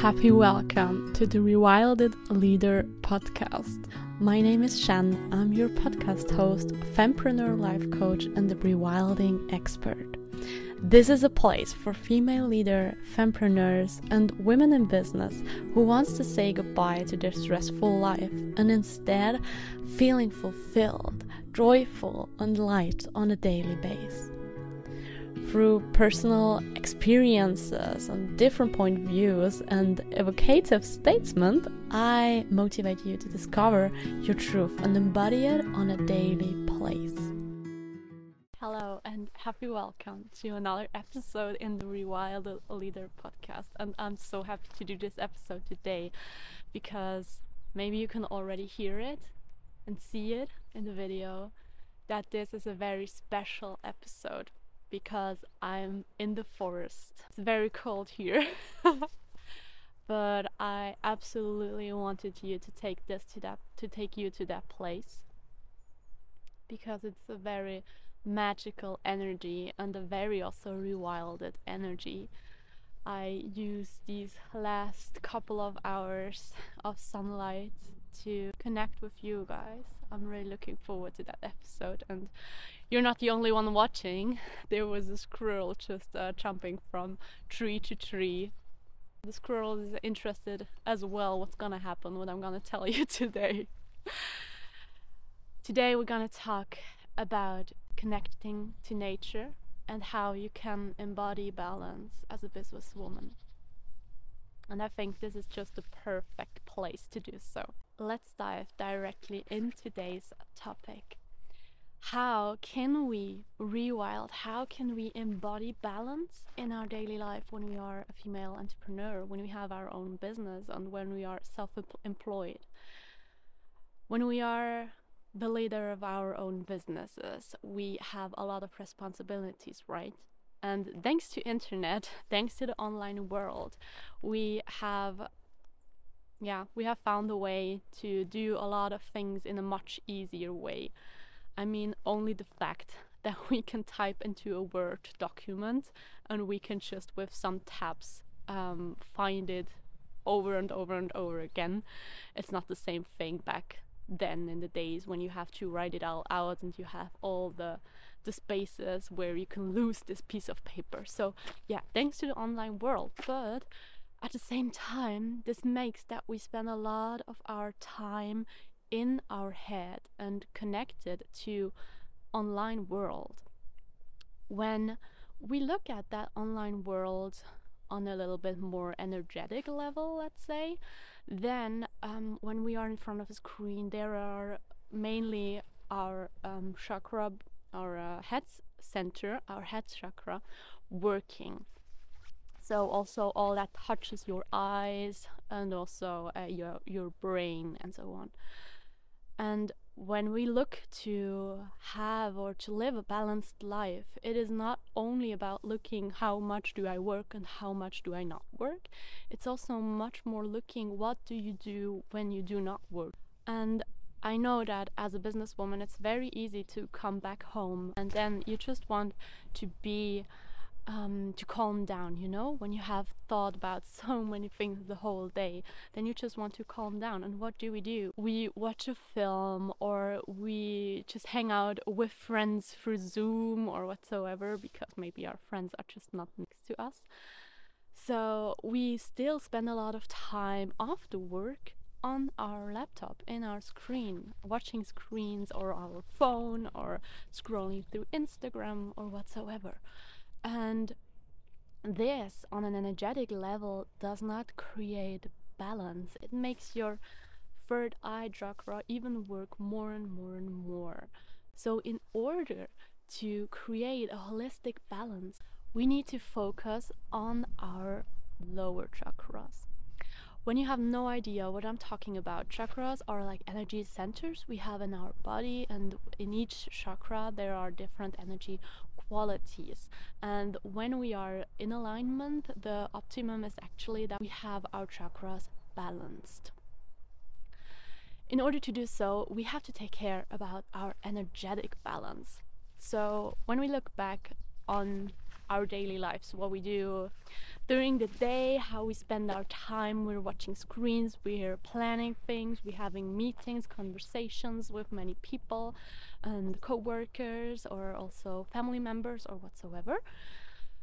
happy welcome to the Rewilded Leader podcast. My name is Shanne. I'm your podcast host, fempreneur life coach, and the rewilding expert. This is a place for female leader, fempreneurs, and women in business who wants to say goodbye to their stressful life and instead feeling fulfilled, joyful, and light on a daily basis through personal experiences and different point of views and evocative statements, I motivate you to discover your truth and embody it on a daily place. Hello and happy welcome to another episode in the Rewild Leader podcast. And I'm so happy to do this episode today because maybe you can already hear it and see it in the video that this is a very special episode because I'm in the forest. It's very cold here. but I absolutely wanted you to take this to that to take you to that place because it's a very magical energy and a very also rewilded energy. I used these last couple of hours of sunlight to connect with you guys. I'm really looking forward to that episode. And you're not the only one watching. There was a squirrel just uh, jumping from tree to tree. The squirrel is interested as well what's gonna happen, what I'm gonna tell you today. today we're gonna talk about connecting to nature and how you can embody balance as a businesswoman. And I think this is just the perfect place to do so let's dive directly in today's topic. How can we rewild? How can we embody balance in our daily life when we are a female entrepreneur, when we have our own business, and when we are self employed? When we are the leader of our own businesses, we have a lot of responsibilities, right? And thanks to internet, thanks to the online world, we have yeah, we have found a way to do a lot of things in a much easier way. I mean, only the fact that we can type into a Word document and we can just with some tabs um, find it over and over and over again. It's not the same thing back then in the days when you have to write it all out and you have all the the spaces where you can lose this piece of paper. So yeah, thanks to the online world, but at the same time, this makes that we spend a lot of our time in our head and connected to online world. When we look at that online world on a little bit more energetic level, let's say, then um, when we are in front of a screen, there are mainly our um, chakra, our uh, head center, our head chakra working. So also all that touches your eyes and also uh, your your brain and so on. And when we look to have or to live a balanced life it is not only about looking how much do i work and how much do i not work. It's also much more looking what do you do when you do not work. And I know that as a businesswoman, it's very easy to come back home and then you just want to be um, to calm down, you know, when you have thought about so many things the whole day, then you just want to calm down. And what do we do? We watch a film or we just hang out with friends through Zoom or whatsoever because maybe our friends are just not next to us. So we still spend a lot of time after work on our laptop in our screen watching screens or our phone or scrolling through instagram or whatsoever and this, on an energetic level, does not create balance. It makes your third eye chakra even work more and more and more. So, in order to create a holistic balance, we need to focus on our lower chakras. When you have no idea what I'm talking about, chakras are like energy centers we have in our body, and in each chakra, there are different energy qualities. And when we are in alignment, the optimum is actually that we have our chakras balanced. In order to do so, we have to take care about our energetic balance. So when we look back on our daily lives, what we do during the day, how we spend our time. We're watching screens, we're planning things, we're having meetings, conversations with many people and co workers or also family members or whatsoever.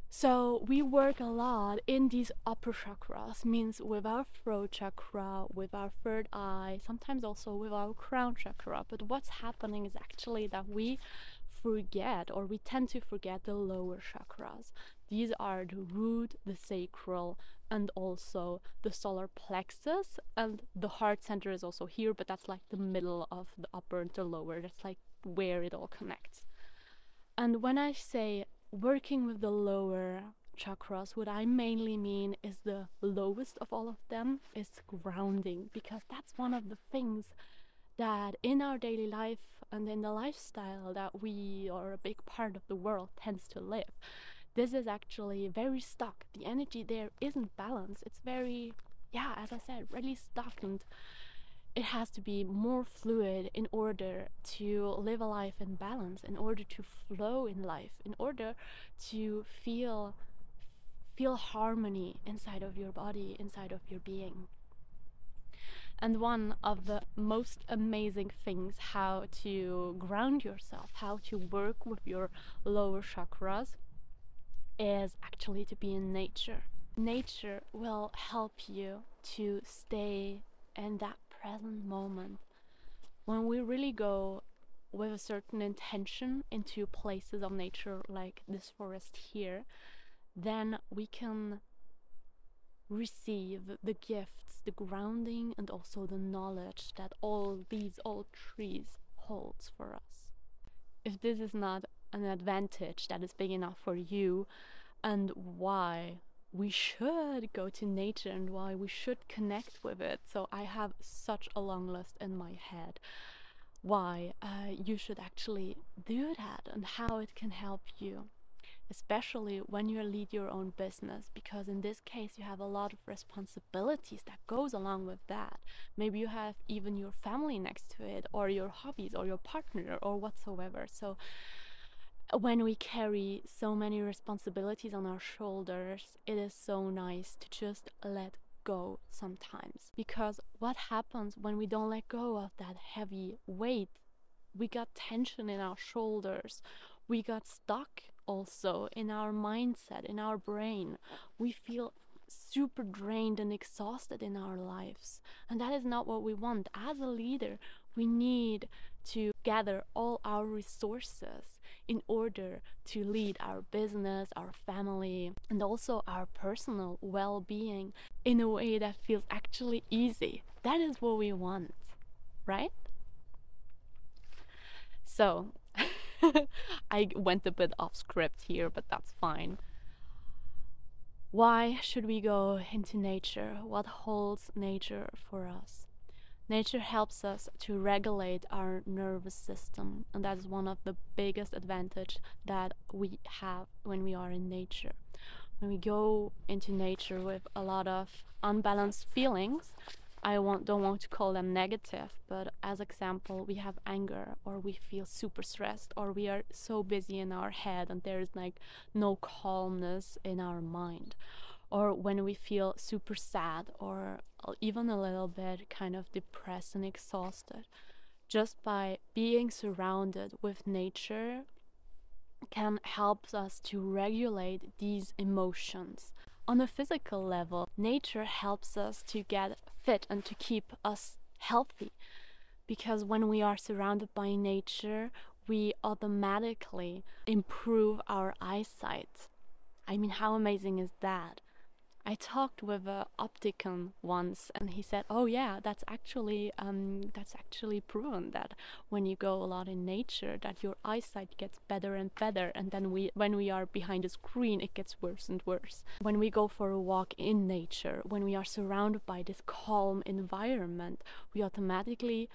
So we work a lot in these upper chakras, means with our throat chakra, with our third eye, sometimes also with our crown chakra. But what's happening is actually that we forget or we tend to forget the lower chakras. These are the root, the sacral, and also the solar plexus. And the heart center is also here, but that's like the middle of the upper and the lower. That's like where it all connects. And when I say working with the lower chakras, what I mainly mean is the lowest of all of them is grounding, because that's one of the things that in our daily life and in the lifestyle that we or a big part of the world tends to live. This is actually very stuck. The energy there isn't balanced. It's very yeah as i said really stuck and it has to be more fluid in order to live a life in balance in order to flow in life in order to feel feel harmony inside of your body inside of your being and one of the most amazing things how to ground yourself how to work with your lower chakras is actually to be in nature. Nature will help you to stay in that present moment. When we really go with a certain intention into places of nature like this forest here then we can receive the gifts, the grounding, and also the knowledge that all these old trees holds for us. If this is not an advantage that is big enough for you, and why we should go to nature and why we should connect with it. So I have such a long list in my head why uh, you should actually do that and how it can help you especially when you lead your own business because in this case you have a lot of responsibilities that goes along with that. Maybe you have even your family next to it or your hobbies or your partner or whatsoever. So when we carry so many responsibilities on our shoulders it is so nice to just let go sometimes. Because what happens when we don't let go of that heavy weight? We got tension in our shoulders. We got stuck also in our mindset, in our brain. We feel super drained and exhausted in our lives. And that is not what we want. As a leader, we need to gather all our resources in order to lead our business, our family, and also our personal well being in a way that feels actually easy. That is what we want, right? So, I went a bit off script here, but that's fine. Why should we go into nature? What holds nature for us? Nature helps us to regulate our nervous system, and that is one of the biggest advantage that we have when we are in nature. When we go into nature with a lot of unbalanced feelings, I want, don't want to call them negative, but as example, we have anger or we feel super stressed or we are so busy in our head and there is like no calmness in our mind. Or when we feel super sad or even a little bit kind of depressed and exhausted. Just by being surrounded with nature can help us to regulate these emotions on a physical level, nature helps us to get fit and to keep us healthy. Because when we are surrounded by nature, we automatically improve our eyesight. I mean, how amazing is that? I talked with a optician once, and he said, "Oh yeah, that's actually um, that's actually proven that when you go a lot in nature, that your eyesight gets better and better, and then we when we are behind a screen, it gets worse and worse. When we go for a walk in nature, when we are surrounded by this calm environment, we automatically."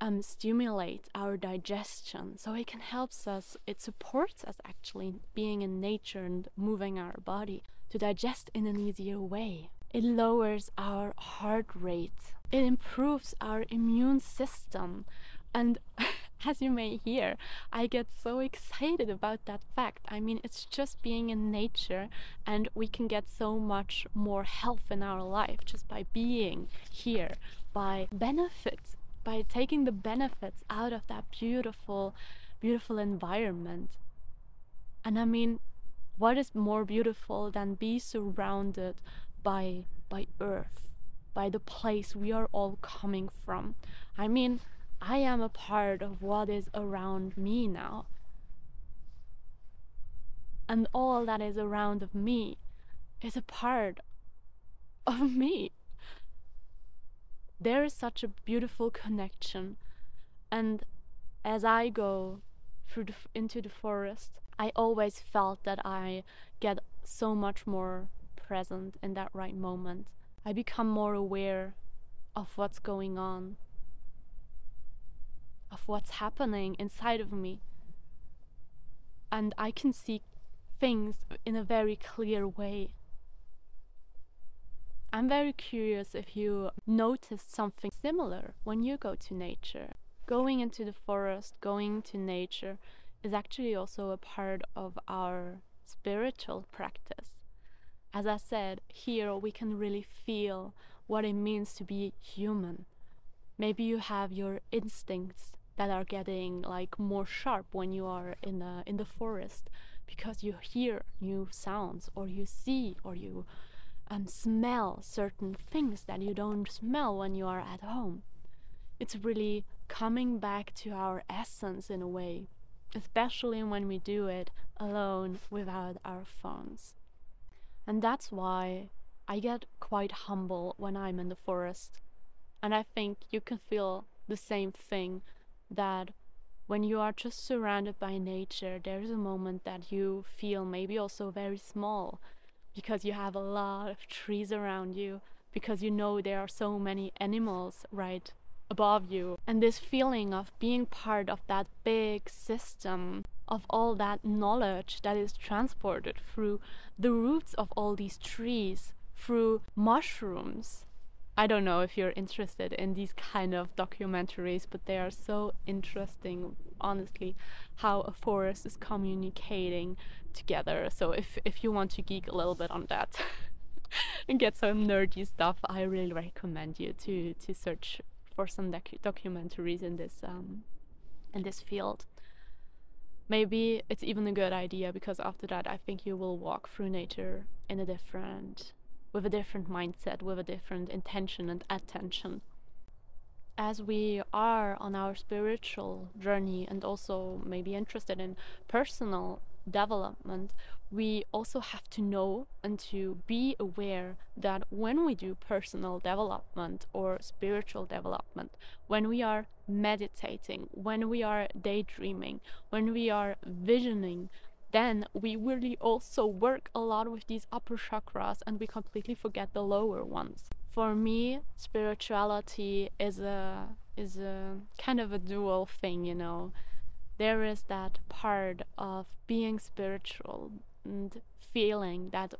Um, stimulate our digestion so it can help us it supports us actually being in nature and moving our body to digest in an easier way. It lowers our heart rate. It improves our immune system. And as you may hear, I get so excited about that fact. I mean, it's just being in nature, and we can get so much more health in our life just by being here, by benefits, by taking the benefits out of that beautiful, beautiful environment. And I mean, what is more beautiful than be surrounded by by earth, by the place we are all coming from? I mean, I am a part of what is around me now. And all that is around of me is a part of me. There is such a beautiful connection. And as I go through the, into the forest, I always felt that I get so much more present in that right moment. I become more aware of what's going on of what's happening inside of me. And I can see things in a very clear way. I'm very curious if you noticed something similar when you go to nature. Going into the forest, going to nature is actually also a part of our spiritual practice. As I said, here we can really feel what it means to be human. Maybe you have your instincts that are getting like more sharp when you are in the in the forest because you hear new sounds or you see or you um, smell certain things that you don't smell when you are at home. It's really coming back to our essence in a way, especially when we do it alone without our phones. And that's why I get quite humble when I'm in the forest. And I think you can feel the same thing that when you are just surrounded by nature, there's a moment that you feel maybe also very small because you have a lot of trees around you, because you know there are so many animals right above you. And this feeling of being part of that big system, of all that knowledge that is transported through the roots of all these trees, through mushrooms, I don't know if you're interested in these kind of documentaries, but they are so interesting, honestly, how a forest is communicating together. So if if you want to geek a little bit on that and get some nerdy stuff, I really recommend you to to search for some docu documentaries in this um, in this field. Maybe it's even a good idea because after that, I think you will walk through nature in a different with a different mindset, with a different intention and attention. As we are on our spiritual journey and also maybe interested in personal development, we also have to know and to be aware that when we do personal development or spiritual development, when we are meditating, when we are daydreaming, when we are visioning, then we really also work a lot with these upper chakras and we completely forget the lower ones. For me, spirituality is a is a kind of a dual thing, you know. There is that part of being spiritual and feeling that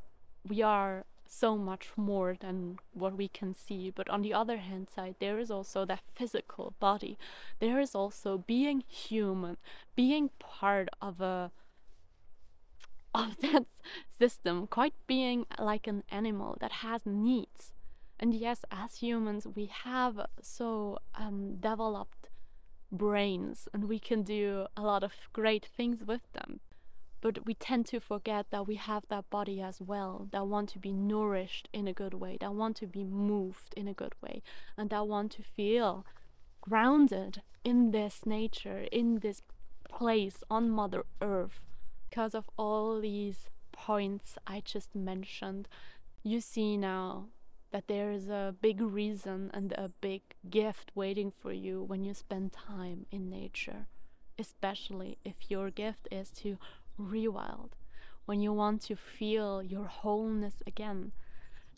we are so much more than what we can see but on the other hand side there is also that physical body there is also being human being part of a of that system, quite being like an animal that has needs. And yes, as humans, we have so um, developed brains and we can do a lot of great things with them. But we tend to forget that we have that body as well, that want to be nourished in a good way, that want to be moved in a good way, and that want to feel grounded in this nature, in this place on Mother Earth because of all these points I just mentioned, you see now that there is a big reason and a big gift waiting for you when you spend time in nature, especially if your gift is to rewild, when you want to feel your wholeness again.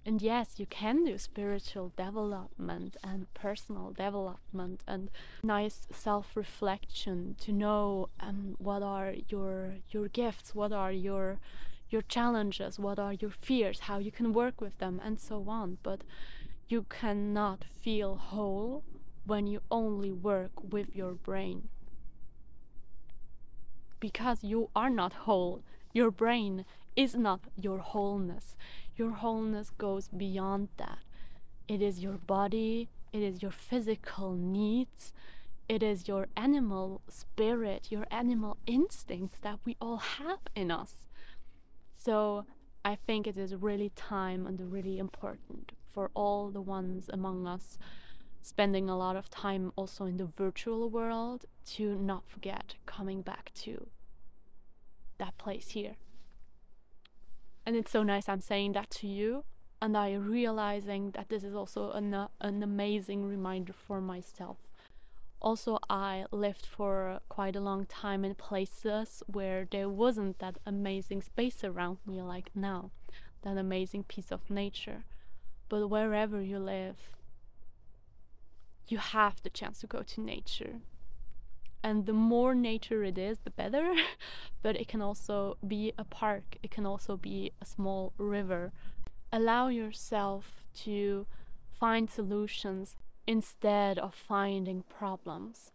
And yes, you can do spiritual development and personal development and nice self-reflection to know um, what are your your gifts, what are your your challenges, what are your fears, how you can work with them, and so on. But you cannot feel whole when you only work with your brain. because you are not whole. Your brain is not your wholeness. Your wholeness goes beyond that. It is your body, it is your physical needs, it is your animal spirit, your animal instincts that we all have in us. So I think it is really time and really important for all the ones among us spending a lot of time also in the virtual world to not forget coming back to that place here. And it's so nice I'm saying that to you and I realizing that this is also an, uh, an amazing reminder for myself. Also, I lived for quite a long time in places where there wasn't that amazing space around me like now, that amazing piece of nature. But wherever you live, you have the chance to go to nature. And the more nature it is, the better. but it can also be a park, it can also be a small river. Allow yourself to find solutions instead of finding problems.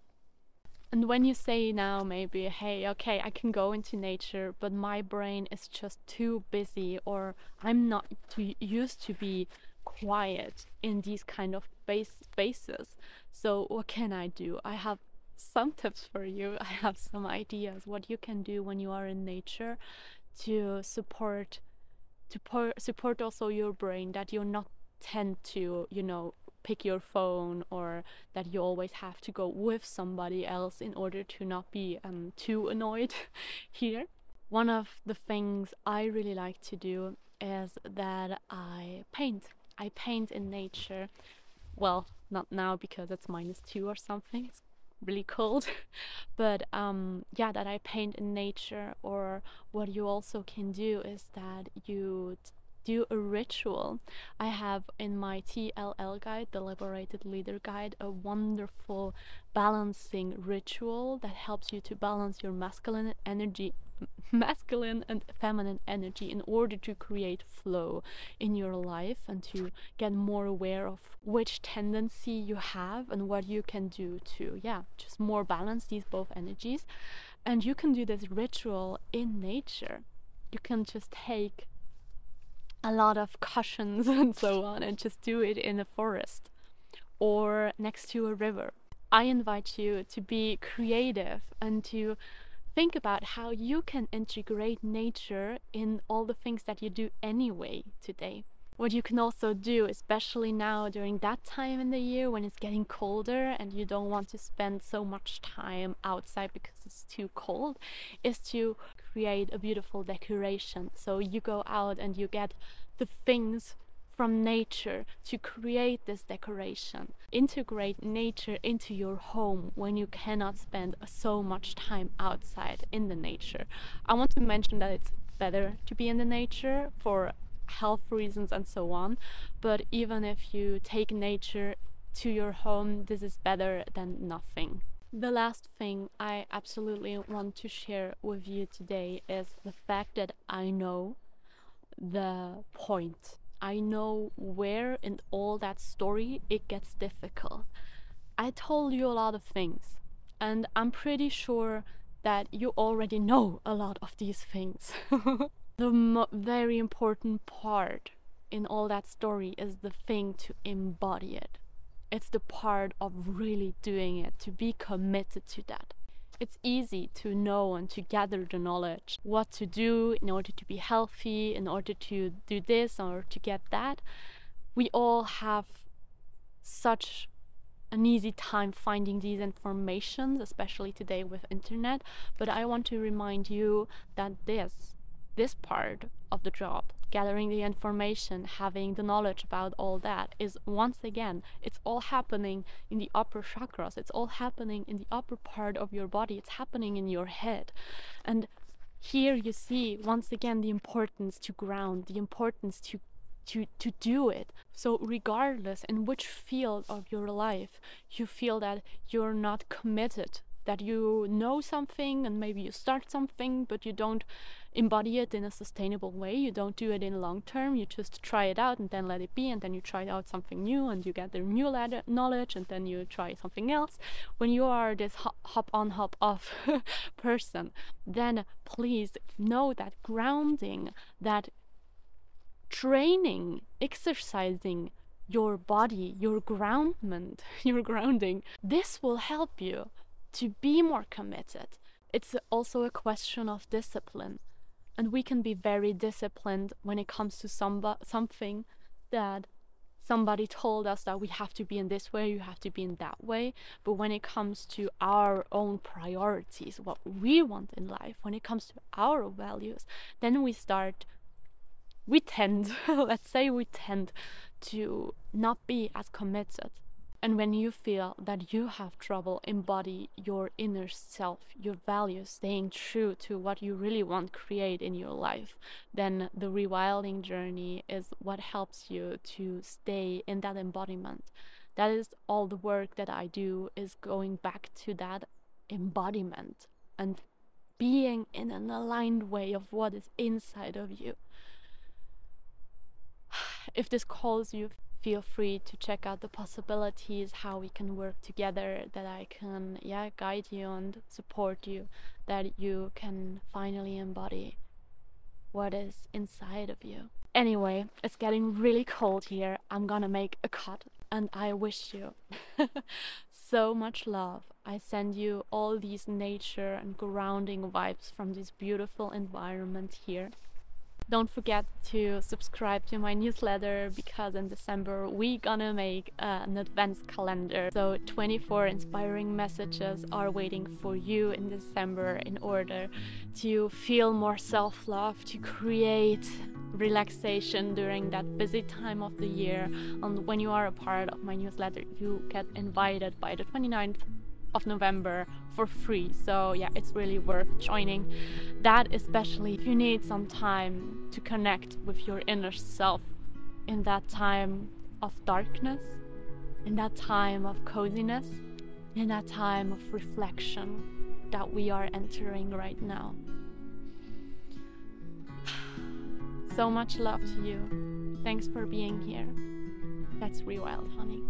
And when you say now, maybe, hey, okay, I can go into nature, but my brain is just too busy, or I'm not too used to be quiet in these kind of base spaces. So what can I do? I have some tips for you. I have some ideas what you can do when you are in nature to support to support also your brain that you're not tend to, you know, pick your phone or that you always have to go with somebody else in order to not be um, too annoyed here. One of the things I really like to do is that I paint. I paint in nature. Well, not now because it's minus two or something. It's really cold but um yeah that i paint in nature or what you also can do is that you do a ritual. I have in my TLL guide, the Liberated Leader Guide, a wonderful balancing ritual that helps you to balance your masculine energy masculine and feminine energy in order to create flow in your life and to get more aware of which tendency you have and what you can do to yeah just more balance these both energies and you can do this ritual in nature you can just take a lot of cushions and so on and just do it in a forest or next to a river I invite you to be creative and to think about how you can integrate nature in all the things that you do anyway today. What you can also do, especially now during that time in the year when it's getting colder and you don't want to spend so much time outside because it's too cold, is to create a beautiful decoration. So you go out and you get the things from nature to create this decoration. Integrate nature into your home when you cannot spend so much time outside in the nature. I want to mention that it's better to be in the nature for health reasons and so on, but even if you take nature to your home, this is better than nothing. The last thing I absolutely want to share with you today is the fact that I know the point I know where in all that story it gets difficult. I told you a lot of things, and I'm pretty sure that you already know a lot of these things. the very important part in all that story is the thing to embody it. It's the part of really doing it, to be committed to that. It's easy to know and to gather the knowledge what to do in order to be healthy, in order to do this or to get that. We all have such an easy time finding these informations, especially today with internet. But I want to remind you that this, this part of the job gathering the information, having the knowledge about all that is once again, it's all happening in the upper chakras, it's all happening in the upper part of your body, it's happening in your head. And here you see once again the importance to ground, the importance to to to do it. So regardless in which field of your life you feel that you're not committed that you know something and maybe you start something but you don't embody it in a sustainable way you don't do it in long term you just try it out and then let it be and then you try out something new and you get the new knowledge and then you try something else when you are this hop on hop off person then please know that grounding that training exercising your body, your groundment, your grounding. This will help you to be more committed. It's also a question of discipline. And we can be very disciplined when it comes to some, something that somebody told us that we have to be in this way, you have to be in that way. But when it comes to our own priorities, what we want in life, when it comes to our values, then we start, we tend, let's say we tend to not be as committed. And when you feel that you have trouble embody your inner self, your values, staying true to what you really want to create in your life, then the rewilding journey is what helps you to stay in that embodiment. That is all the work that I do is going back to that embodiment and being in an aligned way of what is inside of you if this calls you, feel free to check out the possibilities, how we can work together, that I can, yeah, guide you and support you, that you can finally embody what is inside of you. Anyway, it's getting really cold here. I'm gonna make a cut and I wish you so much love. I send you all these nature and grounding vibes from this beautiful environment here. Don't forget to subscribe to my newsletter because in December we gonna make uh, an advent calendar. So 24 inspiring messages are waiting for you in December in order to feel more self-love, to create relaxation during that busy time of the year. And when you are a part of my newsletter, you get invited by the 29th of November for free. So yeah, it's really worth joining. That especially if you need some time to connect with your inner self in that time of darkness, in that time of coziness, in that time of reflection that we are entering right now. So much love to you. Thanks for being here. That's Rewild, honey.